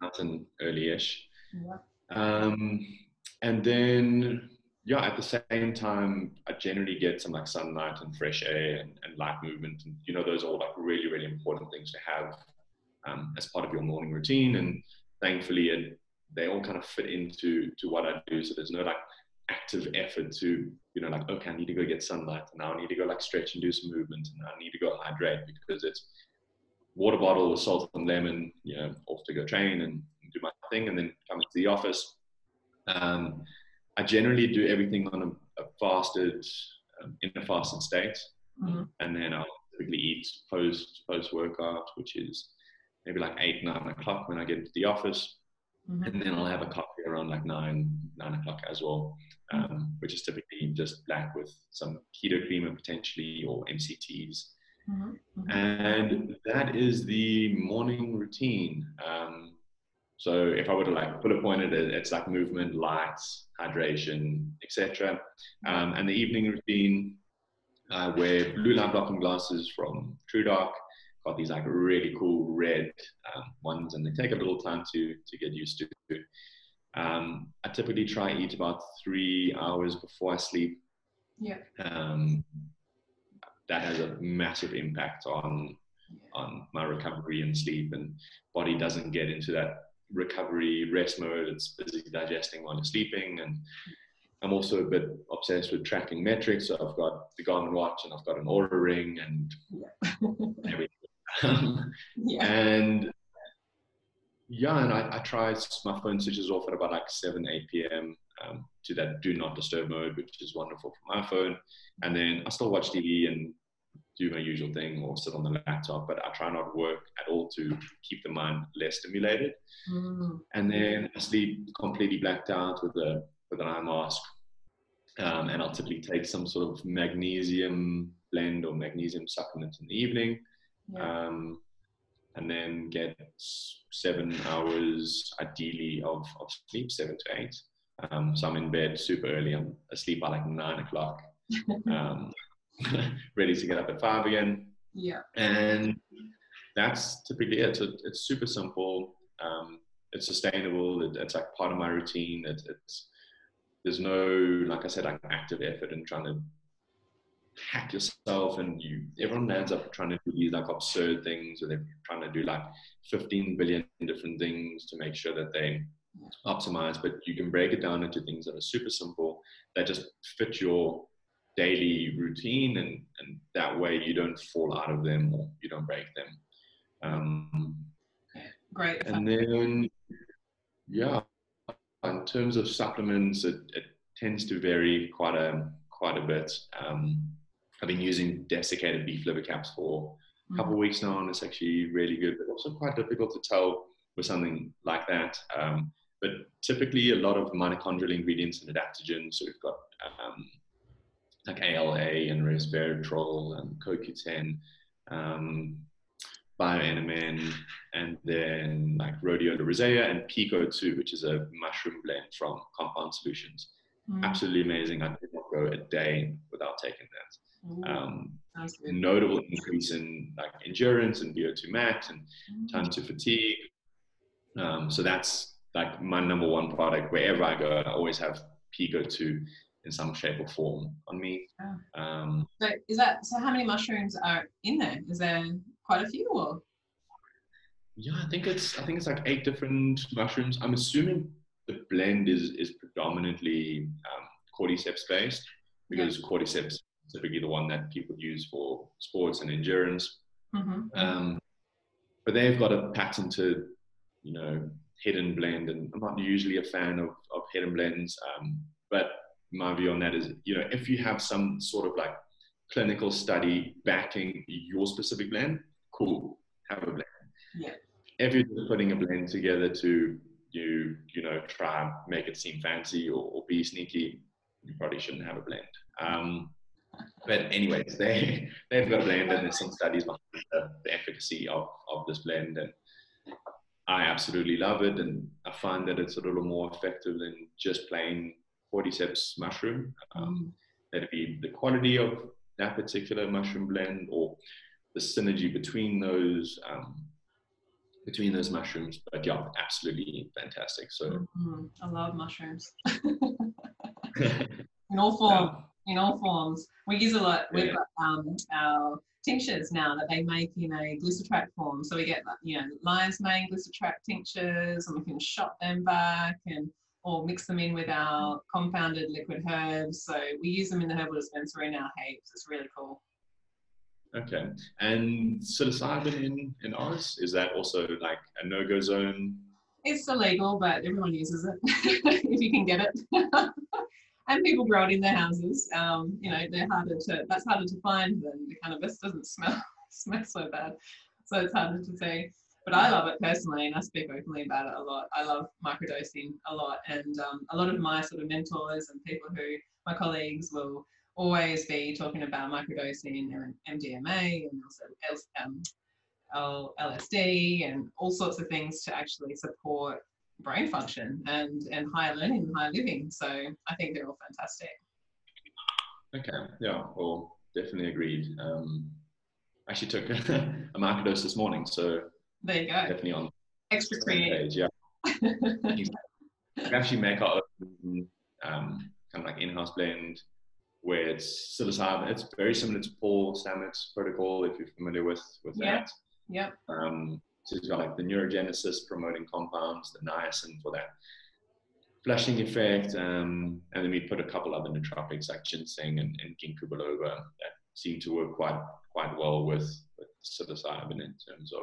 Speaker 2: nice and early-ish.
Speaker 1: Yeah.
Speaker 2: Um, and then, yeah, at the same time, I generally get some like sunlight and fresh air and, and light movement. And, you know, those are all like really, really important things to have um, as part of your morning routine. And thankfully, it, they all kind of fit into to what I do. So there's no like active effort to, you know, like, okay, I need to go get sunlight. And now I need to go like stretch and do some movement. And I need to go hydrate because it's water bottle with salt and lemon, you know, off to go train and do my thing and then come to the office. Um, I generally do everything on a, a fasted, um, in a fasted state.
Speaker 1: Mhm.
Speaker 2: And then I'll typically eat post post workout, which is maybe like eight, nine o'clock when I get into the office.
Speaker 1: Mhm.
Speaker 2: And then I'll have a coffee around like nine, nine o'clock as well, um, which is typically just black with some keto creamer potentially or MCTs.
Speaker 1: Mhm. Mhm.
Speaker 2: And that is the morning routine. Um, so if I were to like bullet point it, it- it's like movement, lights, hydration, etc. Um, and the evening routine, I wear blue light blocking glasses from True Dark. Got these like really cool red um, ones, and they take a little time to to get used to. Um, I typically try to eat about three hours before I sleep.
Speaker 1: Yeah.
Speaker 2: um, that has a massive impact on on my recovery and sleep and body doesn't get into that recovery rest mode. It's busy digesting while you're sleeping and i'm also a bit obsessed with tracking metrics. So i've got the garmin watch and i've got an Oura ring and [laughs] everything. [laughs]
Speaker 1: Yeah.
Speaker 2: and yeah, and I, I try my phone switches off at about like 7, 8 p.m. Um, to that do not disturb mode, which is wonderful for my phone. And then I still watch TV and do my usual thing or sit on the laptop, but I try not to work at all to keep the mind less stimulated.
Speaker 1: Mm.
Speaker 2: And then I sleep completely blacked out with a with an eye mask. Um, and I'll typically take some sort of magnesium blend or magnesium supplement in the evening
Speaker 1: Yeah.
Speaker 2: um, and then get seven hours ideally of, of sleep, seven to eight. Um, so I'm in bed super early. I'm asleep by like nine o'clock, [laughs] um, [laughs] ready to get up at five again.
Speaker 1: yeah.
Speaker 2: And that's typically it. So it's super simple. Um, it's sustainable. It, it's like part of my routine. It, it's there's no, like I said, like active effort in trying to hack yourself and you everyone ends up trying to do these like absurd things where they're trying to do like 15 billion different things to make sure that they optimize but you can break it down into things that are super simple that just fit your daily routine and and that way you don't fall out of them or you don't break them um,
Speaker 1: Great.
Speaker 2: and then yeah in terms of supplements it, it tends to vary quite a quite a bit um, I've been using desiccated beef liver caps for a couple of weeks now, and it's actually really good, but also quite difficult to tell with something like that. Um, but typically, a lot of mitochondrial ingredients and adaptogens. So we've got um, like ALA and resveratrol and CoQ10, um, bioNMN, and then like rhodiola rosea and PeakO2, which is a mushroom blend from Compound Solutions.
Speaker 1: Mm.
Speaker 2: Absolutely amazing. I did not go a day without taking that um, notable increase in like endurance and VO2 max and time to fatigue. Um, so that's like my number one product. Wherever I go, I always have PeakO2 in some shape or form on me. Um,
Speaker 1: So is that so? How many mushrooms are in there? Is there quite a few, or
Speaker 2: yeah, I think it's I think it's like eight different mushrooms. I'm assuming the blend is is predominantly um, cordyceps based because cordyceps is typically the one that people use for sports and endurance.
Speaker 1: Mhm.
Speaker 2: Um, but they've got a patented, you know, hidden blend, and I'm not usually a fan of, of hidden blends. Um, but my view on that is, you know, if you have some sort of like clinical study backing your specific blend, cool, have a blend.
Speaker 1: Yeah.
Speaker 2: If you're just putting a blend together to you, you know, try and make it seem fancy or, or be sneaky, you probably shouldn't have a blend. Um, but anyways, they [laughs] they've got a blend, and there's some studies behind the, the efficacy of of this blend, and I absolutely love it, and I find that it's a little more effective than just plain cordyceps mushroom. Um, that'd be the quality of that particular mushroom blend or the synergy between those um, between those mushrooms. But yeah, absolutely fantastic. So
Speaker 1: mm-hmm. I love mushrooms [laughs] [laughs] in all forms. Yeah. In all forms, we use a lot. We've got um, our tinctures now that they make in a glycetract form. So we get you know lion's mane glycetract tinctures, and we can shot them back and or mix them in with our compounded liquid herbs. So we use them in the herbal dispensary in our heaps. It's really cool.
Speaker 2: Okay. And psilocybin in, in Oz, is that also like a no-go zone?
Speaker 1: It's illegal, but everyone uses it [laughs] if you can get it. [laughs] and people grow it in their houses. Um, you know, they're harder to, that's harder to find than the cannabis doesn't smell, [laughs] smell so bad. So it's harder to say but I love it personally, and I speak openly about it a lot. I love microdosing a lot, and um, a lot of my sort of mentors and people who my colleagues will always be talking about microdosing and MDMA and also LSD and all sorts of things to actually support brain function and and higher learning and higher living. So I think they're all fantastic.
Speaker 2: Okay, yeah, well, definitely agreed. Um, actually took [laughs] a microdose this morning, so
Speaker 1: there you go.
Speaker 2: Definitely on
Speaker 1: extra creative.
Speaker 2: Page, yeah. we actually make our own um, kind of like in-house blend where it's psilocybin. It's very similar to Paul Stamets protocol if you're familiar with with
Speaker 1: yep.
Speaker 2: that.
Speaker 1: Yep.
Speaker 2: Um, so it's like the neurogenesis promoting compounds, the niacin for that flushing effect, um, and then we put a couple other nootropics like ginseng and, and ginkgo biloba that seem to work quite quite well with, with psilocybin in terms of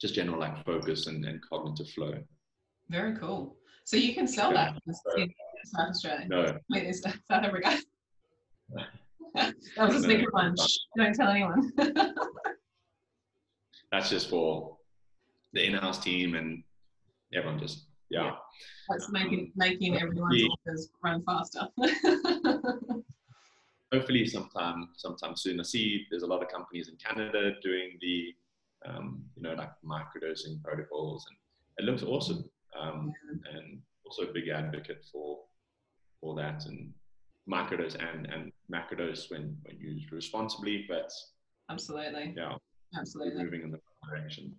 Speaker 2: just general like focus and, and cognitive flow.
Speaker 1: Very cool. So you can sell that in South Australia.
Speaker 2: No.
Speaker 1: Wait, South Africa. [laughs] that was a secret one. Don't tell anyone. [laughs]
Speaker 2: That's just for the in-house team and everyone just yeah. yeah.
Speaker 1: That's making making everyone's yeah. run faster. [laughs]
Speaker 2: Hopefully sometime sometime soon. I see there's a lot of companies in Canada doing the um, you know, like microdosing protocols, and it looks awesome. Um, and also a big advocate for for that and microdose and and macrodose when when used responsibly. But
Speaker 1: absolutely,
Speaker 2: yeah,
Speaker 1: absolutely
Speaker 2: moving in the right direction.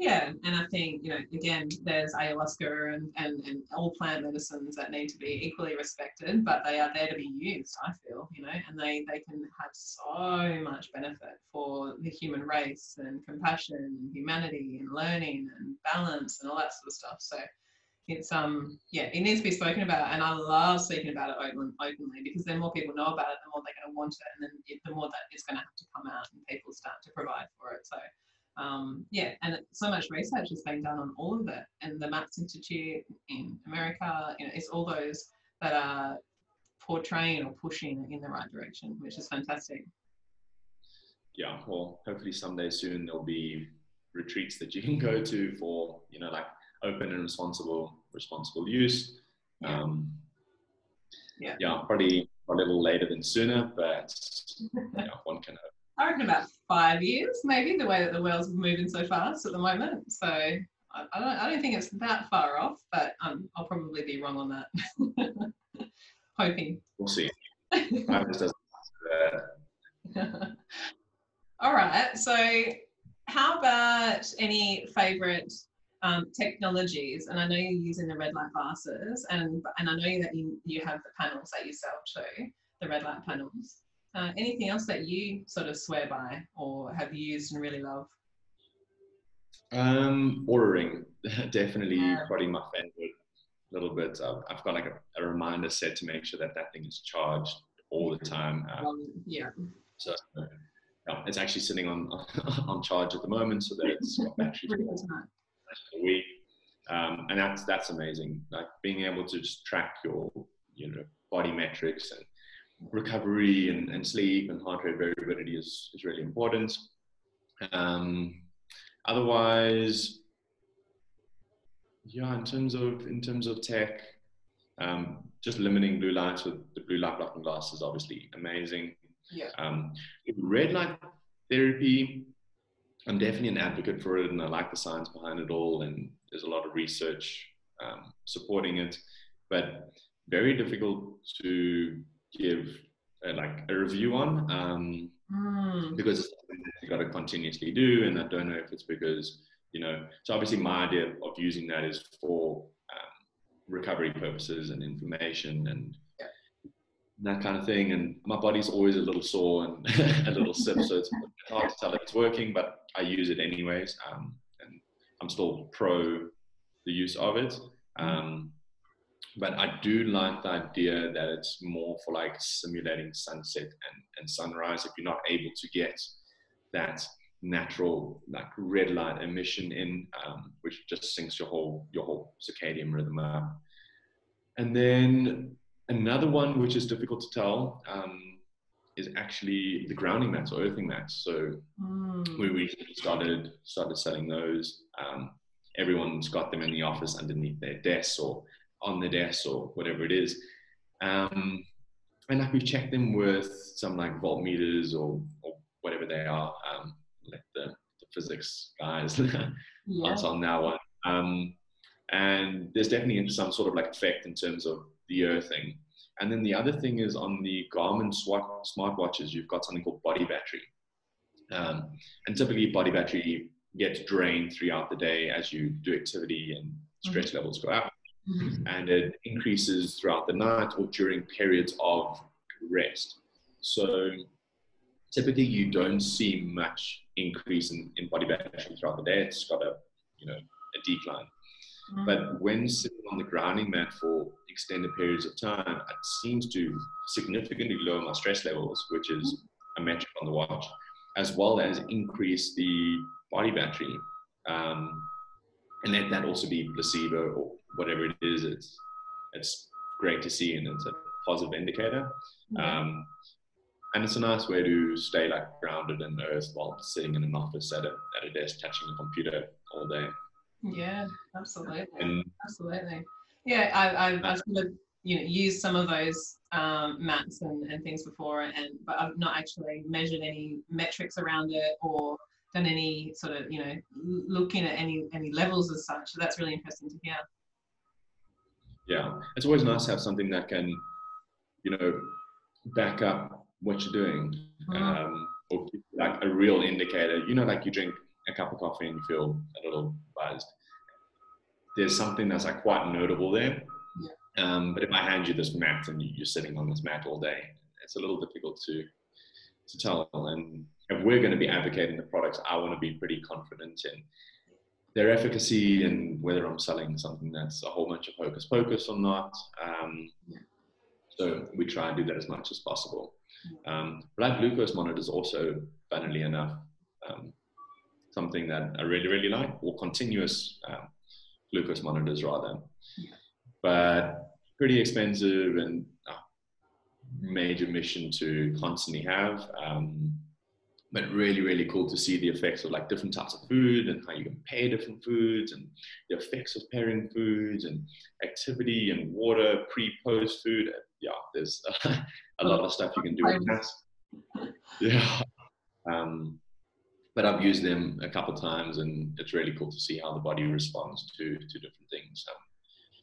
Speaker 1: Yeah, and I think, you know, again, there's ayahuasca and, and, and all plant medicines that need to be equally respected, but they are there to be used, I feel, you know, and they, they can have so much benefit for the human race and compassion and humanity and learning and balance and all that sort of stuff. So it's, um, yeah, it needs to be spoken about. And I love speaking about it open, openly because then more people know about it, the more they're going to want it. And then the more that it's going to have to come out and people start to provide for it. So, um, yeah, and so much research has been done on all of it. And the MAPS Institute in America, you know, it's all those that are portraying or pushing in the right direction, which is fantastic.
Speaker 2: Yeah, well, hopefully someday soon there'll be retreats that you can go to for, you know, like open and responsible responsible use.
Speaker 1: Yeah.
Speaker 2: Um,
Speaker 1: yeah.
Speaker 2: yeah, probably a little later than sooner, but yeah, one can hope.
Speaker 1: I reckon about five years, maybe, the way that the world's moving so fast at the moment. So I, I don't, I don't think it's that far off, but um, I'll probably be wrong on that. [laughs] Hoping.
Speaker 2: We'll see. [laughs]
Speaker 1: All right. So, how about any favorite um, technologies? And I know you're using the red light glasses, and and I know that you you have the panels that you sell too, the red light panels. Uh, anything else that you sort of swear by or have used and really love?
Speaker 2: Um, Oura Ring, [laughs] definitely yeah. probably my favorite. A little bit. I've, I've got like a, a, reminder set to make sure that that thing is charged all the time.
Speaker 1: Um, um, yeah.
Speaker 2: So yeah, it's actually sitting on [laughs] on charge at the moment, so that it's got [laughs] battery for a week. Um, and that's that's amazing. Like being able to just track your you know body metrics and recovery and, and sleep and heart rate variability is, is really important. Um, otherwise, yeah, in terms of in terms of tech, um, just limiting blue lights with the blue light blocking glass is obviously amazing.
Speaker 1: Yeah.
Speaker 2: Um, red light therapy, I'm definitely an advocate for it, and I like the science behind it all, and there's a lot of research um, supporting it, but very difficult to give a, like a review on um,
Speaker 1: Mm.
Speaker 2: because it's something that you got to continuously do, and I don't know if it's because you know. So obviously, my idea of using that is for um, recovery purposes and inflammation and
Speaker 1: Yeah.
Speaker 2: that kind of thing. And my body's always a little sore and [laughs] a little stiff, so it's hard to tell if it's working, but I use it anyways, um, and I'm still pro the use of it. Um, but I do like the idea that it's more for like simulating sunset and, and sunrise if you're not able to get that natural like red light emission in, um, which just syncs your whole your whole circadian rhythm up. And then another one which is difficult to tell um, is actually the grounding mats or earthing mats. So
Speaker 1: Mm.
Speaker 2: we recently started started selling those. Um, everyone's got them in the office underneath their desks or on the desk or whatever it is. Um, and like we've checked them with some like voltmeters or, or whatever they are, um, like the, the physics guys [laughs]
Speaker 1: Yeah.
Speaker 2: answer on that one. Um, and there's definitely some sort of like effect in terms of the earthing. And then the other thing is on the Garmin smart smartwatches, you've got something called body battery. Um, and typically, body battery gets drained throughout the day as you do activity and stress levels go up,
Speaker 1: Mhm.
Speaker 2: and it increases throughout the night or during periods of rest. So typically, you don't see much increase in, in body battery throughout the day. It's got a you know a decline.
Speaker 1: Mm.
Speaker 2: But when sitting on the grounding mat for extended periods of time, it seems to significantly lower my stress levels, which is a metric on the watch, as well as increase the body battery. Um, and let that also be placebo or whatever it is. It's it's great to see, and it's a positive indicator.
Speaker 1: Yeah.
Speaker 2: Um, and it's a nice way to stay like grounded in the earth while sitting in an office at a, at a desk touching a computer all day.
Speaker 1: Yeah, absolutely.
Speaker 2: And
Speaker 1: Absolutely. Yeah, I, I've, I've sort of, you know, used some of those um, mats and, and things before, and but I've not actually measured any metrics around it or done any sort of, you know, looking at any any levels as such. So that's really interesting to hear.
Speaker 2: Yeah, it's always nice to have something that can, you know, back up what you're doing,
Speaker 1: Mhm.
Speaker 2: um, or like a real indicator. You know, like you drink a cup of coffee and you feel a little buzzed. There's something that's like quite notable there. Um, but if I hand you this mat and you're sitting on this mat all day, it's a little difficult to to tell. And if we're going to be advocating the products, I want to be pretty confident in their efficacy and whether I'm selling something that's a whole bunch of hocus pocus or not. Um, so we try and do that as much as possible. Um, blood glucose monitors also, funnily enough, um, something that I really, really like, or continuous um, glucose monitors rather. But pretty expensive and uh, major mission to constantly have. Um, but really, really cool to see the effects of like different types of food and how you can pair different foods and the effects of pairing foods and activity and water pre post food. Yeah, there's [laughs] a lot of stuff you can do with that. [laughs] Yeah. Um, but I've used them a couple times and it's really cool to see how the body responds to, to different things. Um,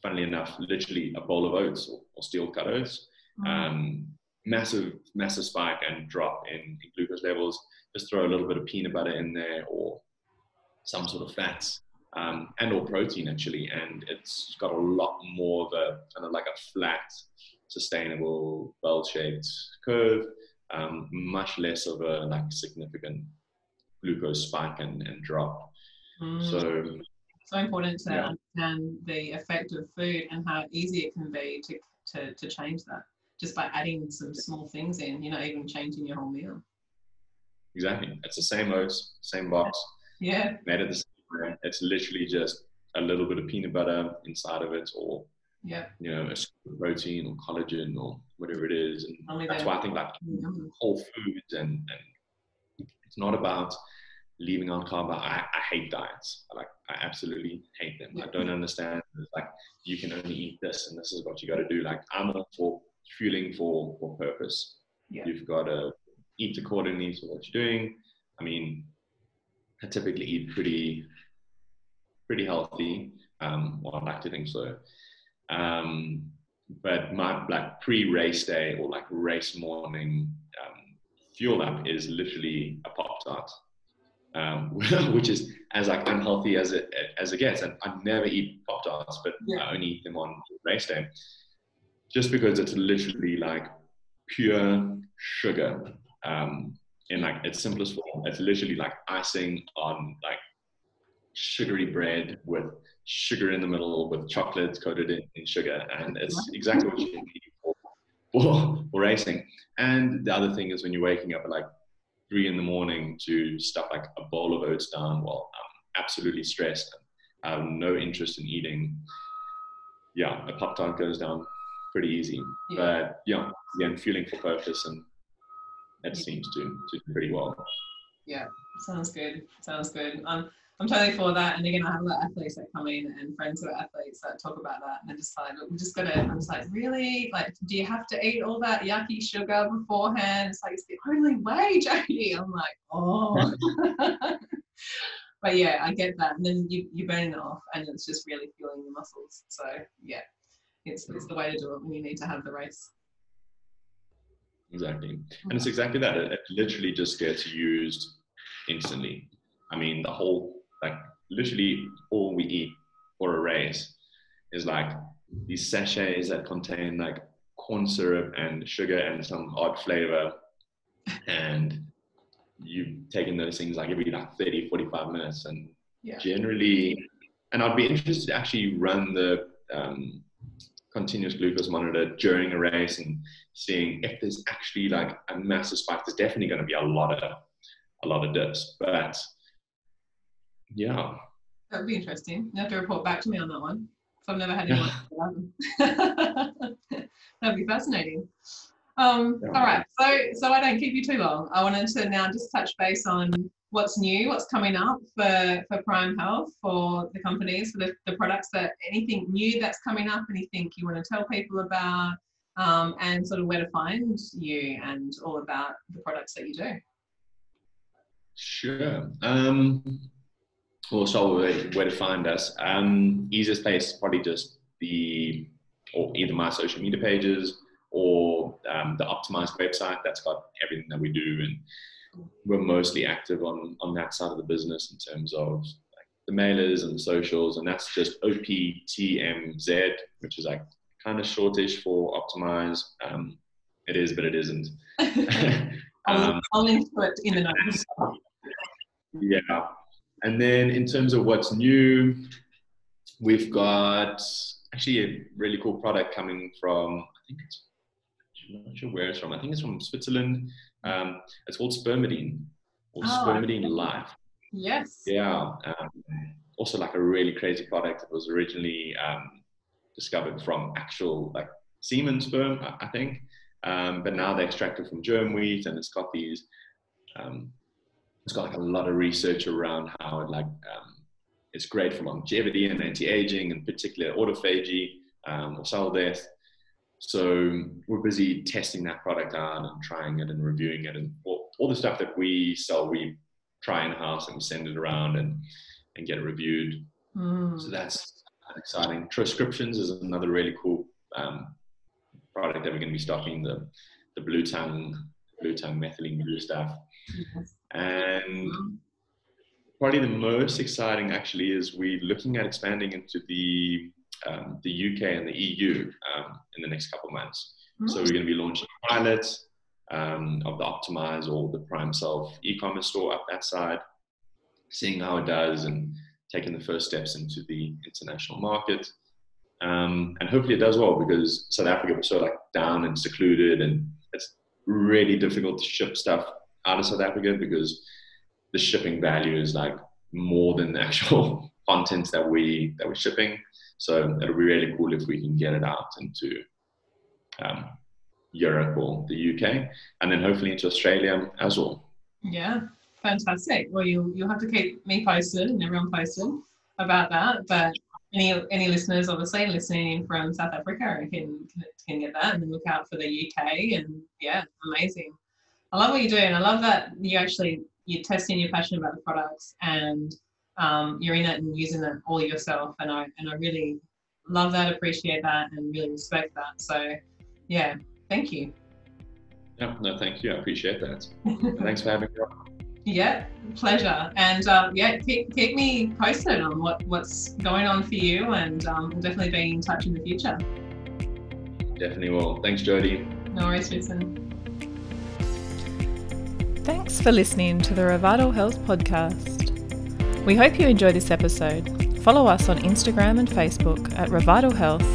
Speaker 2: funnily enough, literally a bowl of oats or, or steel cut oats,
Speaker 1: Mm.
Speaker 2: um, massive, massive spike and drop in, in glucose levels. Just throw a little bit of peanut butter in there or some sort of fats um, and or protein actually. And it's got a lot more of a kind of like a flat, sustainable, bell-shaped curve. Um, much less of a like significant glucose spike and, and drop.
Speaker 1: Mm.
Speaker 2: So
Speaker 1: so important to
Speaker 2: Yeah.
Speaker 1: understand the effect of food and how easy it can be to, to, to change that just by adding some small things in, you know, even changing your whole meal.
Speaker 2: exactly, it's the same oats, same box,
Speaker 1: Yeah.
Speaker 2: made it the same way. It's literally just a little bit of peanut butter inside of it, or
Speaker 1: Yeah.
Speaker 2: you know, a scoop of protein or collagen or whatever it is. And
Speaker 1: Only
Speaker 2: that's why I think like
Speaker 1: mm-hmm.
Speaker 2: whole foods and, and it's not about leaving out carb. I, I hate diets. I like I absolutely hate them. I don't understand. It's like you can only eat this and this is what you got to do. Like I'm all for fueling for for purpose.
Speaker 1: Yeah.
Speaker 2: You've got to eat accordingly to what you're doing. I mean, I typically eat pretty pretty healthy. Um, well, I like to think so. Um, but my like pre-race day or like race morning um, fuel up is literally a pop tart, um, [laughs] which is as like unhealthy as it as it gets. And I never eat pop tarts, but yeah. I only eat them on race day, just because it's literally like pure sugar um, in like its simplest form. It's literally like icing on like sugary bread with sugar in the middle with chocolate coated in, in sugar, and it's exactly what you need for, for, for racing. And the other thing is when you're waking up at like three in the morning to stuff like a bowl of oats down while I'm absolutely stressed and I have no interest in eating. Yeah, a pop tart goes down pretty easy. Yeah. But yeah, again, fueling for purpose and that seems to, to do pretty well.
Speaker 1: Yeah, sounds good. Sounds good. Um, I'm totally for that. And again, I have a lot of athletes that come in and friends who are athletes that talk about that. And I just like, look, we just gotta, I'm just like, really? Like, do you have to eat all that yucky sugar beforehand? It's like, it's the only way, [laughs] Jody. I'm like, oh. [laughs] but yeah, I get that. And then you, you're burning it off and it's just really fueling the muscles. So yeah, it's, it's the way to do it when you need to have the race.
Speaker 2: Exactly. And it's exactly that. It, it literally just gets used instantly. I mean, the whole like literally all we eat for a race is like these sachets that contain like corn syrup and sugar and some odd flavor [laughs] and you taking those things like every like 30 45 minutes and yeah. generally and i'd be interested to actually run the um, continuous glucose monitor during a race and seeing if there's actually like a massive spike there's definitely going to be a lot of a lot of dips but yeah.
Speaker 1: That would be interesting. You have to report back to me on that one. So I've never had [laughs] anyone. [laughs] That'd be fascinating. Um, yeah. All right. So, so I don't keep you too long. I wanted to now just touch base on what's new, what's coming up for, for Prime Health, for the companies, for the, the products that anything new that's coming up, anything you want to tell people about, um, and sort of where to find you and all about the products that you do.
Speaker 2: Sure. Um, we'll with where to find us. Um, easiest place probably just the or either my social media pages or um, the optimized website that's got everything that we do and we're mostly active on on that side of the business in terms of like the mailers and the socials and that's just optimz which is like kind of shortish for optimize um, it is but it isn't [laughs]
Speaker 1: um, I'll link to it in the notes
Speaker 2: yeah and then in terms of what's new, we've got actually a really cool product coming from, I think it's, I'm not sure where it's from. I think it's from Switzerland. Um, it's called Spermidine or oh, Spermidine Life.
Speaker 1: Yes.
Speaker 2: Yeah. Um, also like a really crazy product. It was originally um, discovered from actual like semen sperm, I, I think. Um, but now they extracted from germ wheat and it's got these um, it's got like a lot of research around how it like um, it's great for longevity and anti-aging and particular autophagy um, or cell death. So we're busy testing that product out and trying it and reviewing it and all, all the stuff that we sell, we try in house and send it around and, and get it reviewed. Mm. So that's exciting. Transcriptions is another really cool um, product that we're going to be stocking the the blue tongue blue tongue methylene blue stuff. Yes. And probably the most exciting actually is we're looking at expanding into the um, the UK and the EU um, in the next couple of months. Mm-hmm. So we're going to be launching pilots um, of the Optimz or the Prime Self e-commerce store up that side, seeing how it does and taking the first steps into the international market. Um, and hopefully it does well because South Africa was so like down and secluded and it's really difficult to ship stuff out of South Africa because the shipping value is like more than the actual [laughs] contents that we that we're shipping. So it'll be really cool if we can get it out into um, Europe or the UK, and then hopefully into Australia as well.
Speaker 1: Yeah, fantastic. Well, you you'll have to keep me posted and everyone posted about that. But any any listeners, obviously listening from South Africa, can can get that and look out for the UK. And yeah, amazing.
Speaker 3: I love what you're doing. I love that you actually you're testing, your passion about the products, and um, you're in it and using it all yourself. And I and I really love that, appreciate that, and really respect that. So, yeah, thank you.
Speaker 2: Yeah, no, thank you. I appreciate that. [laughs] Thanks for having me.
Speaker 3: Yeah, pleasure. And um, yeah, keep, keep me posted on what, what's going on for you, and um, we'll definitely be in touch in the future.
Speaker 2: Definitely will. Thanks, Jody.
Speaker 3: No worries, Jason.
Speaker 1: Thanks for listening to the Revital Health Podcast. We hope you enjoy this episode. Follow us on Instagram and Facebook at Revital Health,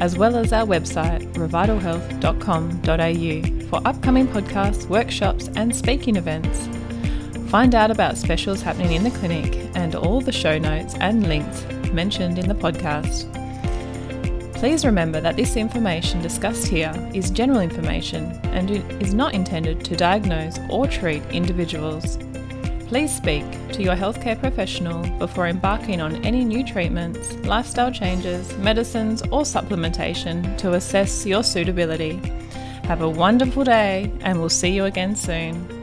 Speaker 1: as well as our website, revitalhealth.com.au, for upcoming podcasts, workshops, and speaking events. Find out about specials happening in the clinic and all the show notes and links mentioned in the podcast. Please remember that this information discussed here is general information and is not intended to diagnose or treat individuals. Please speak to your healthcare professional before embarking on any new treatments, lifestyle changes, medicines, or supplementation to assess your suitability. Have a wonderful day, and we'll see you again soon.